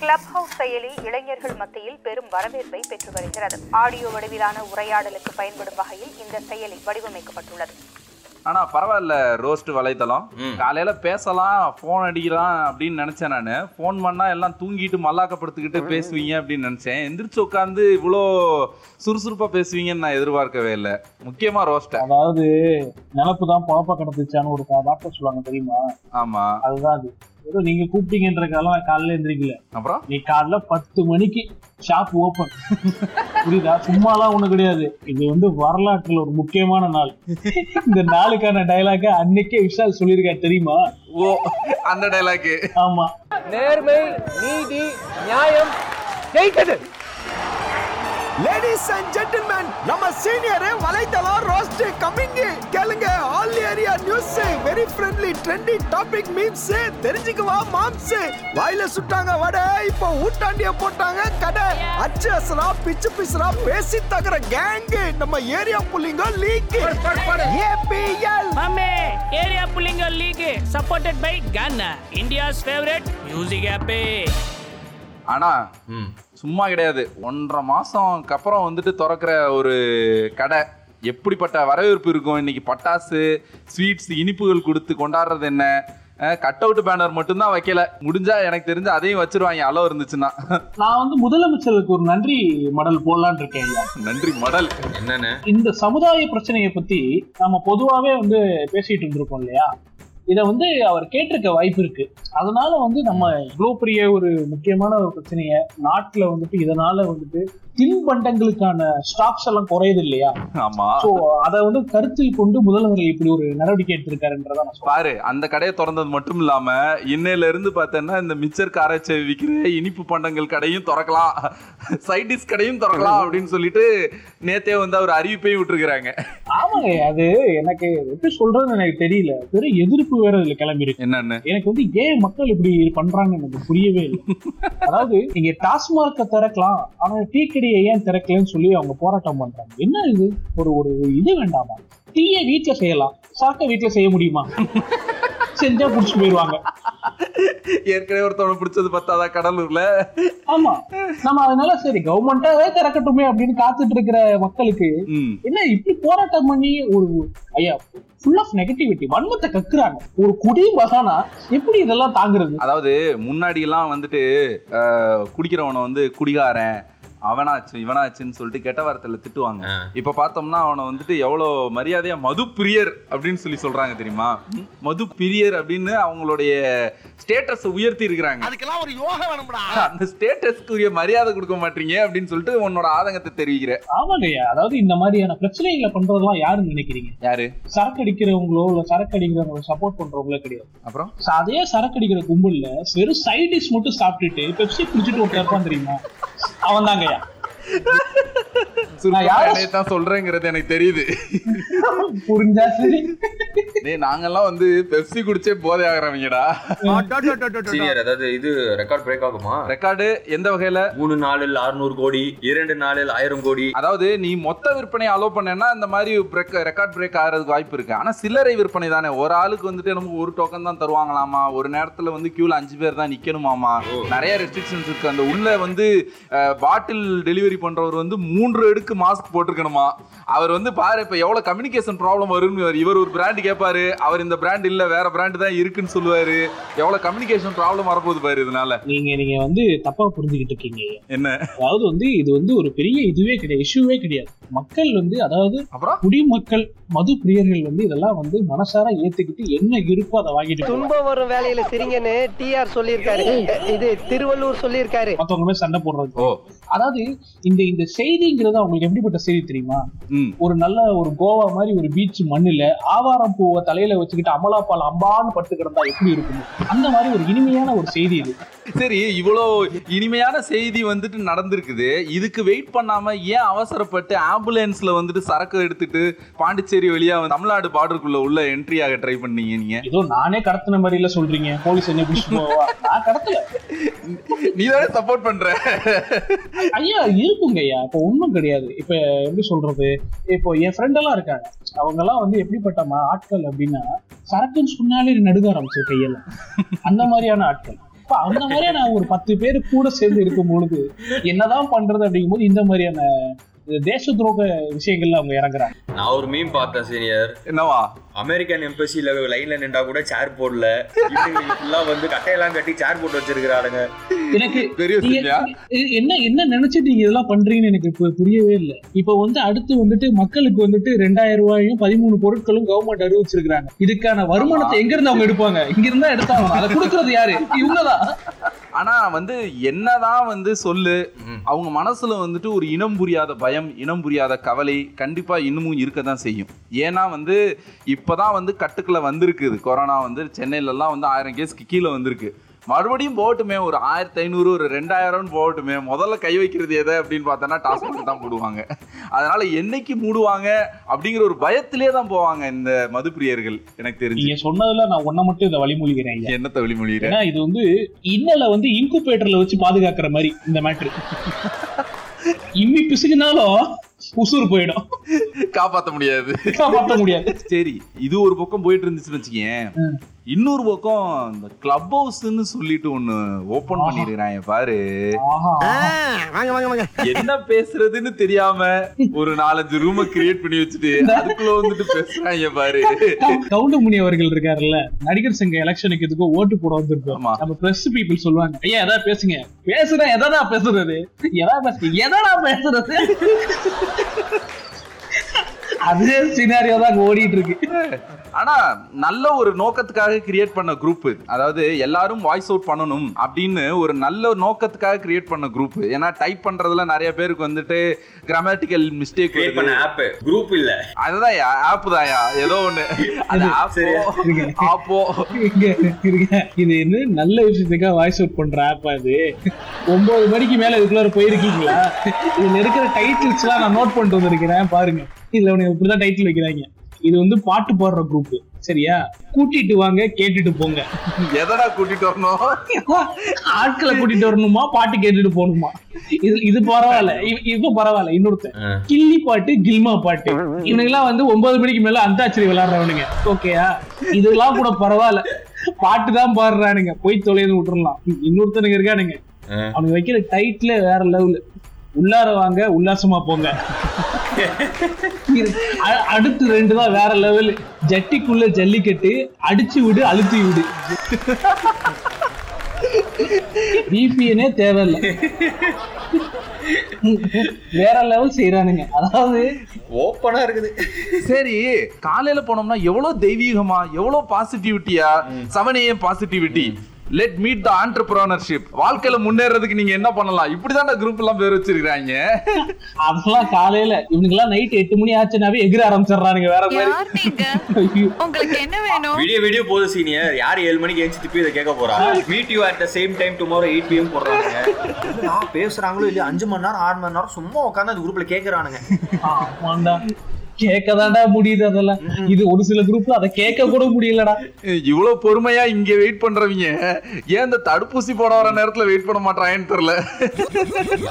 Club house செயலி இளைஞர்கள் மத்தியில் பெரும் வரவேற்பை பெற்று வருகிறது. ஆடியோ வடிவிலான உரையாடலுக்கு பயன்படும் வகையில் இந்த செயலி வடிவமைக்கப்பட்டுள்ளது. ஆனா பரவாயில்ல ரோஸ்ட் வலைத்தளம். காலையில பேசலாம் ஃபோன் அடிக்கலாம் அப்படின்னு நினைச்சேன் நானு. ஃபோன் பண்ணா எல்லாம் தூங்கிட்டு மல்லாக்கப்படுத்திக்கிட்டு பேசுவீங்க அப்படின்னு நினைச்சேன். எந்திரிச்சு உட்காந்து இவ்வளோ சுறுசுறுப்பா பேசுவீங்கன்னு நான் எதிர்பார்க்கவே இல்லை. முக்கியமா ரோஸ்ட அதாவது நினப்பு தான் பொழப்ப கிடந்துச்சான்னு ஒரு வார்த்தை சொல்லுவாங்க தெரியுமா? ஆமா. அதுதான் அது. ஏதோ நீங்க கூப்பிட்டீங்கன்றக்கால காலையில எந்திரிக்கல. அப்புறம்? நீ காலைல பத்து மணிக்கு ஷாப் ஓபன் புரியுதா? சும்மாலாம் ஒண்ணு கிடையாது. இது வந்து வரலாற்றுல ஒரு முக்கியமான நாள். இந்த நாளுக்கான டயலாக அன்னைக்கே விஷால் சொல்லியிருக்காரு தெரியுமா? ஓ அந்த டைலாக்கு ஆமா. நேர்மை நீதி நியாயம் ஜெயித்தது. லேடிஸ் அண்ட் ஜென்டில்மேன் நம்ம சீனியர் வலைத்தளம் ரோஸ்ட் கம்மிங் கேளுங்க all area news very friendly trendy topic memes தெரிஞ்சுக்குவா மாம்ஸ் வாயில சுட்டாங்க வடை இப்போ ஊட்டாண்டிய போட்டாங்க கடை. அச்சு அசரா பிச்சு பிசுரா பேசி தகர கேங் நம்ம area புள்ளிங்க league APL Mame, Area Pullinga League, supported by Ghana, India's favorite music app. ஆனா சும்மா கிடையாது. ஒன்றரை மாசம்க்கு அப்புறம் வந்துட்டு திறக்கிற ஒரு கடை. எப்படிப்பட்ட வரவேற்பு இருக்கும்? இன்னைக்கு பட்டாசு ஸ்வீட்ஸ் இனிப்புகள் கொடுத்து கொண்டாடுறது என்ன? கட் அவுட் பேனர் மட்டும்தான் வைக்கல. முடிஞ்சா எனக்கு தெரிஞ்சு அதையும் வச்சிருவாங்க. அளவு இருந்துச்சுன்னா. நான் வந்து முதலமைச்சருக்கு ஒரு நன்றி மடல் போடலான்னு இருக்கேன் நன்றி மடல். என்னன்னு? இந்த சமுதாய பிரச்சனையை பத்தி நம்ம பொதுவாவே வந்து பேசிட்டு இருந்திருக்கோம் இல்லையா? இதை வந்து அவர் கேட்டிருக்க வாய்ப்பு இருக்கு. அதனால வந்து நம்ம இவ்வளோ பெரிய ஒரு முக்கியமான ஒரு பிரச்சனையை நாட்டில் வந்துட்டு இதனால வந்துட்டு தின்பண்டங்களுக்கான ஸ்டாக்ஸ் எல்லாம் குறையுது இல்லையா? ஆமா. சோ அதை வந்து கருத்தில் கொண்டு முதல்வர் இப்படி ஒரு நடவடிக்கை எடுத்திருக்காருன்றத பாரு அந்த கடையை திறந்தது மட்டும் இல்லாம இன்னையில இருந்து பார்த்தேன்னா இந்த மிச்சர் காராச்சேவி விற்கிற இனிப்பு பண்டங்கள் கடையும் திறக்கலாம். சைட் டிஷ் கடையும் திறக்கலாம் அப்படின்னு சொல்லிட்டு நேத்தே வந்து அவர் அறிவிப்பையும் விட்டுருக்காங்க ஆமாங்க அது எனக்கு எப்படி சொல்றதுன்னு எனக்கு தெரியல. பெரிய எதிர்ப்பு வேற இதுல கிளம்பி இருக்கு என்னன்னு? எனக்கு வந்து ஏன் மக்கள் இப்படி பண்றாங்கன்னு எனக்கு புரியவே இல்லை. அதாவது நீங்க டாஸ்மார்க்க திறக்கலாம் ஆனா டீ கடையை ஏன் திறக்கலன்னு சொல்லி அவங்க போராட்டம் பண்றாங்க. என்ன இது? ஒரு ஒரு இது வேண்டாமா? டீயை வீட்டுல செய்யலாம். சாக்க வீட்டுல செய்ய முடியுமா? செஞ்சா புடிச்சு போயிருவாங்க. ஏற்கனவே ஒருத்தவனை பிடிச்சது பத்தாதா கடலூர்ல. ஆமா. நம்ம அதனால சரி கவர்மெண்டாவே திறக்கட்டுமே அப்படின்னு காத்துட்டு இருக்கிற மக்களுக்கு என்ன இப்படி போராட்டம் பண்ணி ஒரு ஐயா ஃபுல் ஆஃப் நெகட்டிவிட்டி வன்மத்தை கக்குறாங்க. ஒரு குடி மகானா எப்படி இதெல்லாம் தாங்குறது? அதாவது முன்னாடி எல்லாம் வந்துட்டு குடிக்கிறவனை வந்து குடிகாரன் அவனாச்சு இவனாச்சுன்னு சொல்லிட்டு கெட்ட வார்த்தையில திட்டுவாங்க. இப்ப பார்த்தோம்னா அவனை வந்துட்டு எவ்வளவு மரியாதையா மது பிரியர் அப்படின்னு சொல்லி சொல்றாங்க தெரியுமா? மது பிரியர் அப்படின்னு அவங்களுடைய ஸ்டேட்டஸ் உயர்த்தி இருக்கிறாங்க. அதுக்கெல்லாம் ஒரு யோகா வேணும்டா. அந்த ஸ்டேட்டஸ்க்குரிய மரியாதை கொடுக்க மாட்டீங்க அப்படின்னு சொல்லிட்டு உன்னோட ஆதங்கத்தை தெரிவிக்கிற. ஆமாங்கய்யா அதாவது இந்த மாதிரியான பிரச்சனைகளை பண்றதெல்லாம் யாருன்னு நினைக்கிறீங்க? யாரு? சரக்கு அடிக்கிறவங்களோ இல்ல சரக்கு அடிக்கிறவங்களோ சப்போர்ட் பண்றவங்களோ கிடையாது. அப்புறம்? அதே சரக்கு அடிக்கிற கும்பல்ல வெறும் சைட் டிஷ் மட்டும் சாப்பிட்டுட்டு பெப்சி குடிச்சிட்டு இருப்பான் தெரியுமா? அவன் தாங்கய்யா தான் சொல்றேங்கிறது எனக்கு தெரியுது. புரிஞ்சா சரி. டேய் நாங்கெல்லாம் வந்து பெப்சி குடிச்சே போதை ஆகிறவங்கடா. சீனியர் அதாவது இது ரெக்கார்ட் பிரேக் ஆகுமா? ரெக்கார்டு எந்த வகையில? மூணு நாளில் அறுநூறு கோடி இரண்டு நாளில் ஆயிரம் கோடி. அதாவது நீ மொத்த விற்பனை அலோவ் பண்ணேன்னா இந்த மாதிரி ரெக்கார்ட் பிரேக் ஆகிறதுக்கு வாய்ப்பு இருக்கு. ஆனா சில்லறை விற்பனை தானே. ஒரு ஆளுக்கு வந்துட்டு நமக்கு ஒரு டோக்கன் தான் தருவாங்களாமா? ஒரு நேரத்துல வந்து கியூல அஞ்சு பேர் தான் நிக்கணுமாமா? நிறைய ரெஸ்ட்ரிக்ஷன்ஸ் இருக்கு. அந்த உள்ள வந்து பாட்டில் டெலிவரி பண்றவர் வந்து மூன்று அடுக்கு மாஸ்க் போட்டிருக்கணுமா? அவர் வந்து பாரு இப்ப எவ்வளவு கம்யூனிகேஷன் ப்ராப்ளம் வரும்னு இவர் ஒரு பிராண்ட் கேட்பாரு அவர் இந்த பிராண்ட் இல்ல வேற பிராண்ட் தான் இருக்குன்னு சொல்லுவாரு. எவ்வளவு கம்யூனிகேஷன் ப்ராப்ளம் வரப்போகுது பாரு இதனால. நீங்க நீங்க வந்து தப்பா புரிஞ்சுக்கிட்டு இருக்கீங்க. என்ன? அதாவது வந்து இது வந்து ஒரு பெரிய இதுவே கிடையாது. இஷ்யூவே கிடையாது. மக்கள் வந்து அதாவது அப்புறம்? குடிமக்கள் மது பிரியர்கள் வந்து இதெல்லாம் வந்து மனசார ஏத்துக்கிட்டு என்ன இருக்கோ அதை வாங்கிட்டு. துன்பம் வரும் வேலையில சிரிங்கன்னு டிஆர் சொல்லியிருக்காரு. இது திருவள்ளூர் சொல்லியிருக்காரு. மத்தவங்க சண்டை போடுறது. அதாவது இந்த இந்த செய்திங்கிறது அவங்களுக்கு எப்படிப்பட்ட செய்தி தெரியுமா? ஒரு நல்ல ஒரு கோவா மாதிரி ஒரு பீச் மண்ணுல ஆவாரம் பூவை தலையில வச்சுக்கிட்டு அமலாப்பால் அம்பான்னு பட்டு கிடந்தா எப்படி இருக்கும்? அந்த மாதிரி ஒரு இனிமையான ஒரு செய்தி இது. சரி இவ்வளோ இனிமையான செய்தி வந்துட்டு நடந்திருக்குது. இதுக்கு வெயிட் பண்ணாம ஏன் அவசரப்பட்டு ஆம்புலன்ஸ்ல வந்துட்டு சரக்கு எடுத்துட்டு பாண்டிச்சேரி வழியா தமிழ்நாடு பார்டருக்குள்ள உள்ள என்ட்ரி ஆக ட்ரை பண்ணீங்க நீங்க? ஏதோ நானே கடத்தின மாதிரி இல்ல சொல்றீங்க. போலீஸ் என்ன பிடிச்சு நான் கடத்தல. நீ தானே சப்போர்ட் பண்ற. ஐயா இருக்குங்க ஐயா. இப்ப ஒண்ணும் கிடையாது. இப்ப எப்படி சொல்றது? இப்போ என் ஃப்ரெண்ட் எல்லாம் இருக்காங்க. அவங்க எல்லாம் வந்து எப்படிப்பட்ட ஆட்கள் அப்படின்னா சரக்குன்னு சொன்னாலே நடுக ஆரம்பிச்சு கையெல்லாம் அந்த மாதிரியான ஆட்கள். இப்ப அந்த மாதிரியா நான் ஒரு பத்து பேர் கூட சேர்ந்து இருக்கும் பொழுது என்னதான் பண்றது அப்படிங்கும்போது இந்த மாதிரியான தேச துரோக விஷயங்கள்ல அவங்க இறங்குறாங்க. நான் ஒரு மீம் பார்த்தேன் சீனியர் என்னவா? அமெரிக்கன் எம்பசில லைன்ல நின்றா கூட சேர் போடல. ஃபுல்லா வந்து கட்டையெல்லாம் கட்டி சேர் போட்டு வச்சிருக்கிறானுங்க எனக்கு என்ன என்ன நினைச்சிட்டு நீங்க இதெல்லாம் பண்றீங்கன்னு எனக்கு புரியவே இல்லை. இப்ப வந்து அடுத்து வந்துட்டு மக்களுக்கு வந்துட்டு ரெண்டாயிரம் ரூபாயும் பதிமூணு பொருட்களும் கவர்மெண்ட் அறிவிச்சிருக்காங்க இதுக்கான வருமானத்தை எங்க இருந்து அவங்க எடுப்பாங்க? இங்க இருந்தா எடுத்தாங்க அதை கொடுக்கறது யாரு? இவங்கதான். ஆனா வந்து என்னதான் வந்து சொல்லு. அவங்க மனசுல வந்துட்டு ஒரு இனம் புரியாத பயம் இனம் புரியாத கவலை கண்டிப்பா இன்னமும் இருக்க தான் செய்யும். ஏன்னா வந்து இப்பதான் வந்து கட்டுக்குள்ள வந்திருக்குது கொரோனா வந்து சென்னையில எல்லாம் வந்து ஆயிரம் கேஸ்க்கு கீழே வந்திருக்கு. மறுபடியும் போகட்டுமே ஒரு ஆயிரத்தி ஐநூறு ஒரு ரெண்டாயிரம்னு போகட்டுமே முதல்ல கை வைக்கிறது எதை அப்படின்னு பார்த்தோன்னா டாஸ்மாக் தான் போடுவாங்க. அதனால என்னைக்கு மூடுவாங்க அப்படிங்கிற ஒரு பயத்திலே தான் போவாங்க இந்த மதுப்பிரியர்கள் எனக்கு தெரிஞ்சு. நீங்க சொன்னதுல நான் ஒன்ன மட்டும் இதை வழிமொழிகிறேன். என்னத்தை வழிமொழியிற ஏன்னா இது வந்து இன்னல வந்து இன்குபேட்டர்ல வச்சு பாதுகாக்கிற மாதிரி இந்த மேட்ரு இம்மி பிசுக்குனாலும் உசுறு போயிடும். காப்பாற்ற முடியாது. காப்பாற்ற முடியாது. சரி இது ஒரு பக்கம் போயிட்டு இருந்துச்சுன்னு வச்சுக்கேன் இன்னொரு பக்கம் இந்த கிளப் ஹவுஸ்ன்னு சொல்லிட்டு ஒண்ணு ஓபன் பண்ணிருக்கிறாங்க பாரு. என்ன பேசுறதுன்னு தெரியாம ஒரு நாலஞ்சு ரூம கிரியேட் பண்ணி வச்சுட்டு அதுக்குள்ள வந்துட்டு பேசுறாங்க பாரு. கவுண்டமணி அவர்கள் இருக்காருல்ல நடிகர் சங்க எலெக்ஷனுக்கு எதுக்கோ ஓட்டு போட வந்திருக்கோம். நம்ம பிரஸ் பீப்புள் சொல்லுவாங்க ஐயா எதா பேசுங்க? பேசுறேன் எதடா பேசுறது? எதா பேசுங்க எதடா பேசுறது? அதே சினாரியோ தான் ஓடிட்டு இருக்கு ஆனா நல்ல ஒரு நோக்கத்துக்காக கிரியேட் பண்ண குரூப் அதாவது எல்லாரும் வாய்ஸ் அவுட் பண்ணணும் அப்படின்னு ஒரு நல்ல நோக்கத்துக்காக கிரியேட் பண்ண குரூப் ஏன்னா டைப் பண்றதுல நிறைய பேருக்கு வந்துட்டு கிராமட்டிக்கல் மிஸ்டேக் கிரியேட் பண்ண ஆப் குரூப் இல்ல. அதுதான் ஆப் தான்யா ஏதோ ஒண்ணு. அது? ஆப்போ. இது என்ன நல்ல விஷயத்துக்காக வாய்ஸ் அவுட் பண்ற ஆப் அது ஒன்பது மணிக்கு மேல இதுக்குள்ள போயிருக்கீங்களா? இதுல இருக்கிற டைட்டில்ஸ் எல்லாம் நான் நோட் பண்ணிட்டு வந்திருக்கிறேன் பாருங்க. இதுல உனக்கு இப்படிதான் டைட்டில் வைக்கிறாங்க. இது வந்து பாட்டு பாடுற குரூப் சரியா? கூட்டிட்டு வாங்க கேட்டுட்டு போங்க. எதடா கூட்டிட்டு வரணும்? ஆட்களை கூட்டிட்டு வரணுமா பாட்டு கேட்டுட்டு போகணுமா? இது இது பரவாயில்ல. இப்ப பரவாயில்ல. இன்னொருத்தன். கில்லி பாட்டு கில்மா பாட்டு. இவனுங்க எல்லாம் வந்து ஒன்பது மணிக்கு மேல அந்தாச்சரி விளையாடுறவனுங்க ஓகேயா இதெல்லாம் கூட பரவாயில்ல. பாட்டு தான் பாடுறானுங்க. போய் தொலைந்து விட்டுறலாம். இன்னொருத்தனுங்க இருக்கானுங்க. அவனுக்கு வைக்கிற டைட்டில் வேற லெவல் உள்ளார வாங்க உல்லாசமா போங்க. அடுத்து ரெண்டு தான் வேற லெவல் ஜட்டிக்குள்ள ஜல்லிக்கட்டு அடிச்சு விடு அழுத்தி விடு. பிபிஎனே தேவையில்லை. வேற லெவல் செய்யறானுங்க அதாவது ஓப்பனா இருக்குது. சரி காலையில போனோம்னா எவ்வளவு தெய்வீகமா எவ்வளவு பாசிட்டிவிட்டியா seven AM positivity let meet the entrepreneurship வாழ்க்கையில முன்னேறதுக்கு நீங்க என்ன பண்ணலாம்? இப்படிதான் குரூப் எல்லாம் பேர் வச்சிருக்காங்க அதெல்லாம் காலையில. இவனுங்க எல்லாம் நைட் எட்டு மணி ஆச்சுனாவே எகிர ஆரம்பிச்சிடுறானுங்க வேற மாதிரி. உங்களுக்கு என்ன வேணும்? வீடியோ வீடியோ போதும் சீனியர் யார் ஏழு மணிக்கு எழுந்து திருப்பி இதை கேட்க போறா? Meet you at the same time tomorrow eight PM போடுறாங்க நான் பேசுறாங்களோ இல்லையா அஞ்சு மணி நேரம் ஆறு மணி நேரம் சும்மா உட்காந்து அந்த குரூப்ல கேக்குறானுங்க. கேட்கதாண்டா முடியுது அதெல்லாம். இது ஒரு சில குரூப்ல அதை கேட்க கூட முடியலடா. இவ்வளவு பொறுமையா இங்க வெயிட் பண்றவங்க. ஏன் இந்த தடுப்பூசி போட வர நேரத்துல வெயிட் பண்ண மாட்டாங்கன்னு தெரியல.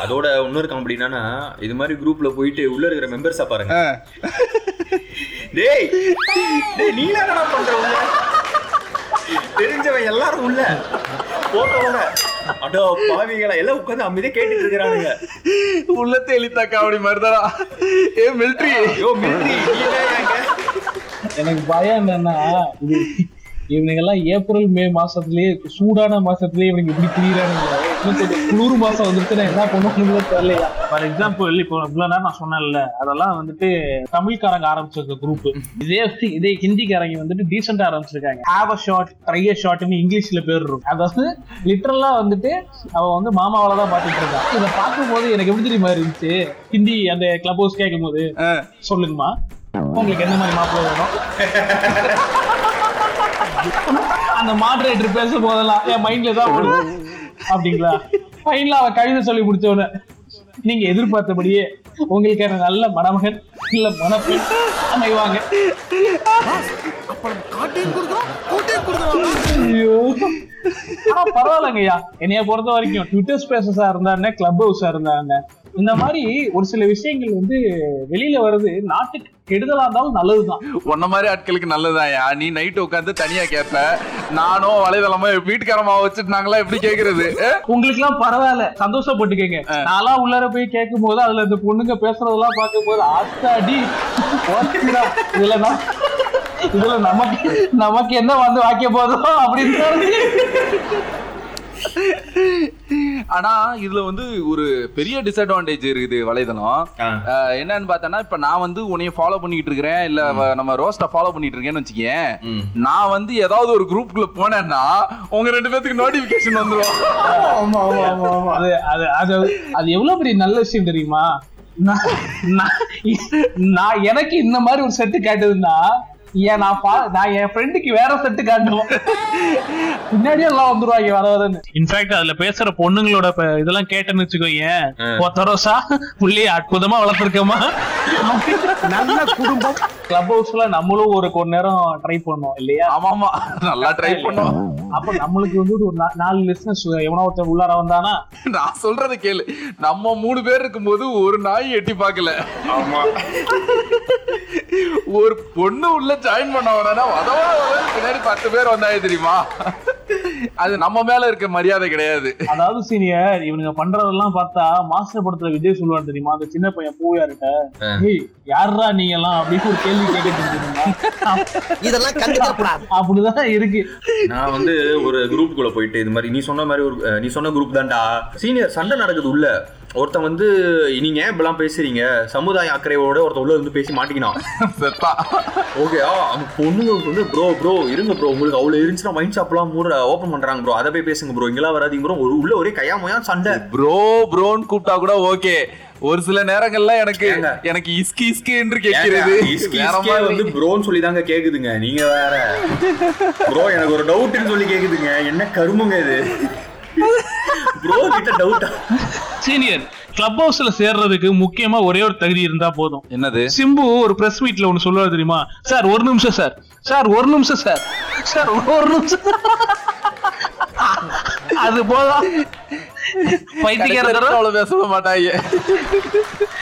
அதோட இன்னொரு காமெடி என்னன்னா இது மாதிரி குரூப்ல போயிட்டு உள்ள இருக்கிற மெம்பர்ஸா பாருங்க. டேய் டேய் நீ என்னடா பண்ற உள்ள தெரிஞ்சவன் எல்லாரும் உள்ள போட்டோட அடோ பாவிகளா எல்லாம் உட்கார்ந்து அமைதியா கேட்டுட்டு இருக்கிறானுங்க. உள்ளத்தை எலித்தா காவடி மாதிரிதானா ஏ மிலிட்ரி ஐயோ மிலிட்ரி எனக்கு பயம் என்னன்னா இவனுங்க எல்லாம் ஏப்ரல் மே மாசத்துலயே சூடான மாசத்துலயே இவனுக்கு இப்படி திரியிறானுங்க. இன்னும் கொஞ்சம் குளிர் மாசம் வந்துருச்சுன்னா என்ன பண்ணுவானுங்களோ தெரியலையா? ஃபார் எக்ஸாம்பிள் இப்போ இவ்வளவு நேரம் நான் சொன்னேன்ல அதெல்லாம் வந்துட்டு தமிழ்காரங்க ஆரம்பிச்சிருக்க குரூப் இதே இதே ஹிந்திக்காரங்க வந்துட்டு டீசெண்டா ஆரம்பிச்சிருக்காங்க. Have a shot try a ஷார்ட்னு இங்கிலீஷ்ல பேர் இருக்கும். அதாவது லிட்டரலா வந்துட்டு அவ வந்து மாமாவில தான் பாத்துட்டு இருக்கான் இதை பார்க்கும்போது எனக்கு எப்படி தெரியுமா இருந்துச்சு? ஹிந்தி அந்த கிளப் ஹவுஸ் கேட்கும் போது சொல்லுங்கம்மா. உங்களுக்கு என்ன மாதிரி மாப்பிள்ளை வேணும்? அந்த மாடரேட்டர் பேச போதெல்லாம் என் மைண்ட்ல தான் அப்படிங்களா? ஃபைனலா அவ கவிதை சொல்லி முடிச்சவன. நீங்க எதிர்பார்த்தபடியே உங்களுக்கான நல்ல மணமகன் இல்ல மணப்பெண்? அமைவாங்க ஐயோ. பரவாயில்லங்கய்யா. என்னைய பொறுத்த வரைக்கும் ட்விட்டர் ஸ்பேசஸா இருந்தா கிளப் ஹவுஸா இருந்தாங்க இந்த மாதிரி ஒரு சில விஷயங்கள் வந்து வெளியில வர்றது நாட்டுக்கு கெடுதலா இருந்தாலும் நல்லதுதான். உன்ன மாதிரி ஆட்களுக்கு நல்லதாயா நீ நைட்டு உட்காந்து தனியா கேட்ப நானும் வலைதளமா வீட்டுக்காரமா வச்சுட்டு நாங்களா எப்படி கேக்குறது? உங்களுக்கு எல்லாம் பரவாயில்ல. சந்தோஷப்பட்டுக்கங்க. நான்லாம் உள்ளார போய் கேட்கும் போது அதுல இந்த பொண்ணுங்க பேசுறதெல்லாம் பார்க்கும் போது ஆத்தாடி ஓட்டிடா. இதுல நமக்கு நமக்கு என்ன வந்து வாக்கிய போதும் அப்படின்னு. ஆனா இதுல வந்து ஒரு பெரிய டிஸ்அட்வான்டேஜ் இருக்குது வலைதளம். என்னன்னு பார்த்தோன்னா இப்ப நான் வந்து உன்னைய ஃபாலோ பண்ணிட்டு இருக்கிறேன் இல்ல நம்ம ரோஸ்ட ஃபாலோ பண்ணிட்டு இருக்கேன்னு வச்சுக்கேன். நான் வந்து ஏதாவது ஒரு குரூப்புக்குள்ள போனேன்னா உங்க ரெண்டு பேத்துக்கு நோட்டிபிகேஷன் வந்துரும். ஆமா ஆமா ஆமா ஆமா. அது அது அது அது எவ்வளவு பெரிய நல்ல விஷயம் தெரியுமா? நான் எனக்கு இந்த மாதிரி ஒரு செட்டு கேட்டதுன்னா ஏன் நான் பா- நான் என் ஃப்ரெண்டுக்கு வேற செட்டு காட்டுவோம். பின்னாடியே எல்லாம் வந்துருவாங்க வர வரன்னு. இன்ஃபேக்ட் அதுல பேசுற பொண்ணுங்களோட இதெல்லாம் கேட்டேன்னு வச்சுக்கோயேன் ஒத்தரோசா புள்ளி அற்புதமா வளர்த்துருக்கமா? நல்ல குடும்பம். கிளப் ஹவுஸ்ல நம்மளும் ஒரு கொஞ்ச நேரம் ட்ரை பண்ணோம் இல்லையா? ஆமா ஆமா நல்லா ட்ரை பண்ணோம். அப்ப நம்மளுக்கு வந்து ஒரு நாலு லிஸ்னஸ் எவனோ ஒருத்தன் உள்ளார வந்தானா? நான் சொல்றத கேளு. நம்ம மூணு பேர் இருக்கும்போது ஒரு நாய் எட்டி பார்க்கல. ஆமா. ஒரு பொண்ணு உள்ள ஜாயின் பண்ண உடனே பின்னாடி பத்து பேர் வந்தாங்க தெரியுமா? அது நம்ம மேல இருக்க மரியாதை கிடையாது. அதாவது சீனியர் இவனுங்க பண்றதெல்லாம் பார்த்தா மாஸ்டர் படத்துல விஜய் சொல்லுவார் தெரியுமா? அந்த சின்ன பையன் பூயார்கிட்ட ஏய் யாருடா நீங்க எல்லாம்? அப்படின்னு ஒரு கேள்வி தெரியுமா இதெல்லாம் கண்டுக்க கூடாது அப்படிதான் இருக்கு. நான் வந்து ஒரு குரூப்புக்குள்ள போயிட்டு இது மாதிரி நீ சொன்ன மாதிரி ஒரு நீ சொன்ன குரூப் தான்டா. சீனியர் சண்டை நடக்குது உள்ள. ஒருத்தன் வந்து நீங்க ஏன் இப்பெல்லாம் பேசுறீங்க? சமுதாய அக்கறையோட ஒருத்தன் உள்ள வந்து பேசி மாட்டிக்கினான். ஓகே பொண்ணுங்களுக்கு வந்து ப்ரோ ப்ரோ இருங்க ப்ரோ உங்களுக்கு அவ்வளவு இருந்துச்சுன்னா மைண்ட் ஷாப்லாம் மூட ஓப்பன் பண்றாங்க ப்ரோ அதை போய் பேசுங்க ப்ரோ இங்கெல்லாம் வராதீங்க ப்ரோ ஒரு உள்ள ஒரே கையாமையா சண்டை. ப்ரோ ப்ரோன்னு கூப்பிட்டா கூட ஓகே. ஒரு சில நேரங்கள்ல எனக்கு? எனக்கு இஸ்கி இஸ்கி என்று கேட்கிறது. இஸ்கி. வந்து ப்ரோன்னு சொல்லி தாங்க கேக்குதுங்க நீங்க வேற. ப்ரோ எனக்கு ஒரு டவுட்னு சொல்லி கேக்குதுங்க என்ன கருமுங்க இது? ப்ரோ கிட்ட டவுட்டா சீனியர் கிளப் ஹவுஸ்ல சேர்றதுக்கு முக்கியமா ஒரே ஒரு தகுதி இருந்தா போதும். என்னது? சிம்பு ஒரு பிரஸ் மீட்ல ஒன்னு சொல்லுவாரு தெரியுமா? சார் ஒரு நிமிஷம் சார். சார் ஒரு நிமிஷம் சார். சார் ஒரு நிமிஷம். அது போதும். பைத்தியக்கார கடைசியில அவ்வளவு பேச மாட்டாங்க.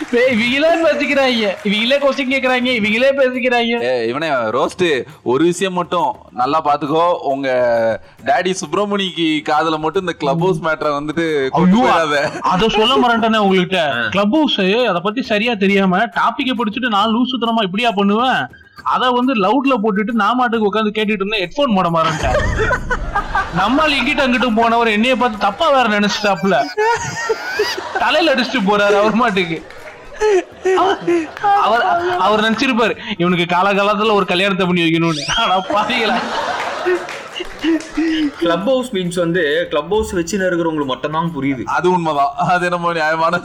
இவங்களே பேசிக்கிறாங்க. இவங்களே கொஸ்டின் கேக்குறாங்க. இவங்களே பேசிக்கிறாங்க. இவனே ரோஸ்ட் ஒரு விஷயம் மட்டும் நல்லா பாத்துக்கோ. உங்க டாடி சுப்பிரமணிக்கு காதுல மட்டும் இந்த கிளப் ஹவுஸ் மேட்டரை வந்துட்டு அத சொல்ல மறந்துட்டேனே உங்ககிட்ட. கிளப் ஹவுஸ் அத பத்தி சரியா தெரியாம டாபிக்க படிச்சுட்டு நான் லூஸ் சுத்தனமா இப்படியா பண்ணுவேன்? அத வந்து லவுட்ல போட்டுட்டு நான் மாட்டுக்கு உட்காந்து கேட்டுட்டு இருந்தேன். ஹெட்போன் போட மறந்துட்டேன் நம்மால் இங்கிட்ட அங்கிட்டும் போனவர் என்னைய பார்த்து தப்பா வேற நினைச்சிட்டாப்ல தலையில அடிச்சுட்டு போறாரு அவர் மாட்டுக்கு. அவர் அவர் நினைச்சிருப்பாரு இவனுக்கு காலகாலத்துல ஒரு கல்யாணத்தை பண்ணி வைக்கணும்னு. ஆனா பாத்தீங்களா கிளப் ஹவுஸ் மீன்ஸ் வந்து கிளப் ஹவுஸ் வச்சுன்னு இருக்கிறவங்களுக்கு மட்டும் தான் புரியுது. அது உண்மைதான். அது நம்ம நியாயமான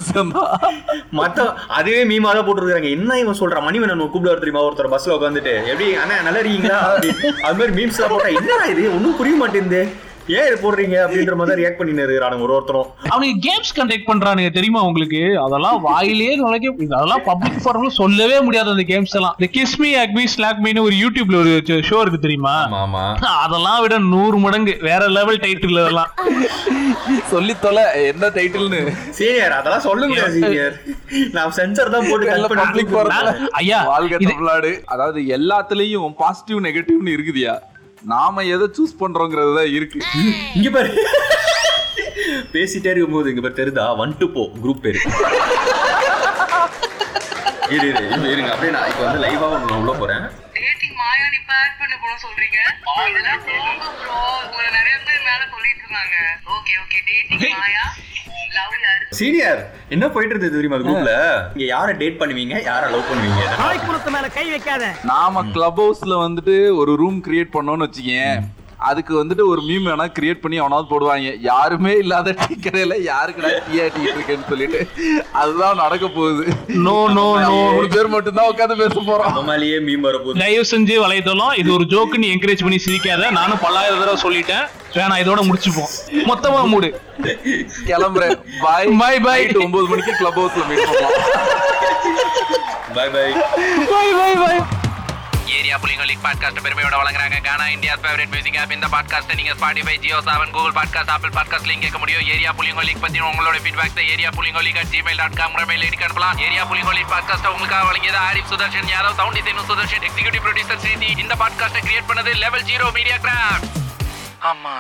மத்த அதுவே மீமா தான் போட்டுருக்காங்க என்ன இவன் சொல்றான் மணிவன் கூப்பிடுவார் தெரியுமா? ஒருத்தர் பஸ்ல உட்காந்துட்டு எப்படி அண்ணா நல்லா இருக்கீங்களா. அது மாதிரி மீம்ஸ் எல்லாம் போட்டா என்னடா இது? ஒன்றும் புரிய மாட்டேங்குது. ஏன் இது போடுறீங்க அப்படின்ற மாதிரி ரியாக்ட் பண்ணிட்டு இருக்கிறானுங்க ஒரு ஒருத்தரும். அவனுக்கு கேம்ஸ் கண்டக்ட் பண்றானுங்க தெரியுமா உங்களுக்கு? அதெல்லாம் வாயிலே நுழைக்க அதெல்லாம் பப்ளிக் ஃபாரம்ல சொல்லவே முடியாது அந்த கேம்ஸ் எல்லாம். இந்த கிஸ்மி அக்மி ஸ்லாக் மீனு ஒரு யூடியூப்ல ஒரு ஷோ இருக்கு தெரியுமா? ஆமா அதெல்லாம் விட நூறு மடங்கு வேற லெவல் டைட்டில் அதெல்லாம் சொல்லி தொலை என்ன டைட்டில்னு சீனியர் அதெல்லாம் சொல்ல முடியாது சீனியர் நான் சென்சர் தான் போட்டு பப்ளிக் கொடுத்துருக்கேன். ஐயா வாழ்க தமிழ்நாடு. அதாவது எல்லாத்துலயும் பாசிட்டிவ் நெகட்டிவ்னு இருக்குதியா? நாம எதை சூஸ் பண்றோங்கிறது தான் இருக்கு. இங்க பாரு. பேசிட்டே இருக்கும்போது இங்க பாரு தெரியுதா? வந்துட்டு போ குரூப் பேரு. இரு இரு இரு, இருங்க. அப்படியே நான் இப்போ வந்து லைவா ஒன்று உள்ள போறேன். டேட்டிங் ஆட் பண்ண போன சொல்றீங்க. இதெல்லாம் போங்க ப்ரோ உங்களை நிறைய பேர் மேல சொல்லிட்டு இருந்தாங்க. Okay okay dating Maya senior என்ன போயிட்டு இருந்தது தெரியுமா குரூப்ல இங்க யாரை டேட் பண்ணுவீங்க? யாரை லவ் பண்ணுவீங்க? நாய்க்குளத்து மேல கை வைக்காத. நாம கிளப் ஹவுஸ்ல வந்துட்டு ஒரு ரூம் கிரியேட் பண்ணோம்னு வச்சுக்கேன். அதுக்கு வந்துட்டு ஒரு மீம் வேணா கிரியேட் பண்ணி அவனாவது போடுவாங்க. யாருமே இல்லாத டீ கடையில யாருக்குடா டீ ஆட்டிட்டு இருக்கேன்னு சொல்லிட்டு அதுதான் நடக்க போகுது. நோ நோ நோ மூணு பேர் மட்டும் தான் உட்காந்து பேச போறோம். நம்மளாலேயே மீம் வரப்போகுது தயவு செஞ்சு வலைத்தளம் இது ஒரு ஜோக்கு நீ என்கரேஜ் பண்ணி சிரிக்காத. நானும் பல்லாயிரம் தடவை சொல்லிட்டேன். வேணாம் இதோட முடிச்சுப்போம். மொத்தமா மூடு. கிளம்புறேன். பாய் Bye, bye. நைட் ஒன்பது மணிக்கு கிளப் ஹவுஸ்ல மீட் பண்ணலாம் bye bye bye bye bye India area league podcast பெருமையோட வழங்குறாங்க. Gaana India favourite music app இந்த பாட்காஸ்ட் நீங்க Spotify Jio Saavn Google podcast Apple podcast link கேட்க முடியும். ஏரியா புலிங்க லீக் பத்தி உங்களோட feedbacks area புலிங்க league at Gmail dot com mail ஐடிக்கு அனுப்பலாம். ஏரியா புலிங்க லீக் பாட்காஸ்ட் உங்களுக்காக வழங்கியது Arif Sudarshan. Yadav sound design Sudarshan executive producer Srithi. இந்த பாட்காஸ்ட்டை கிரியேட் பண்ணது லெவல் ஜீரோ மீடியா கிராஃப்ட் ஆமா.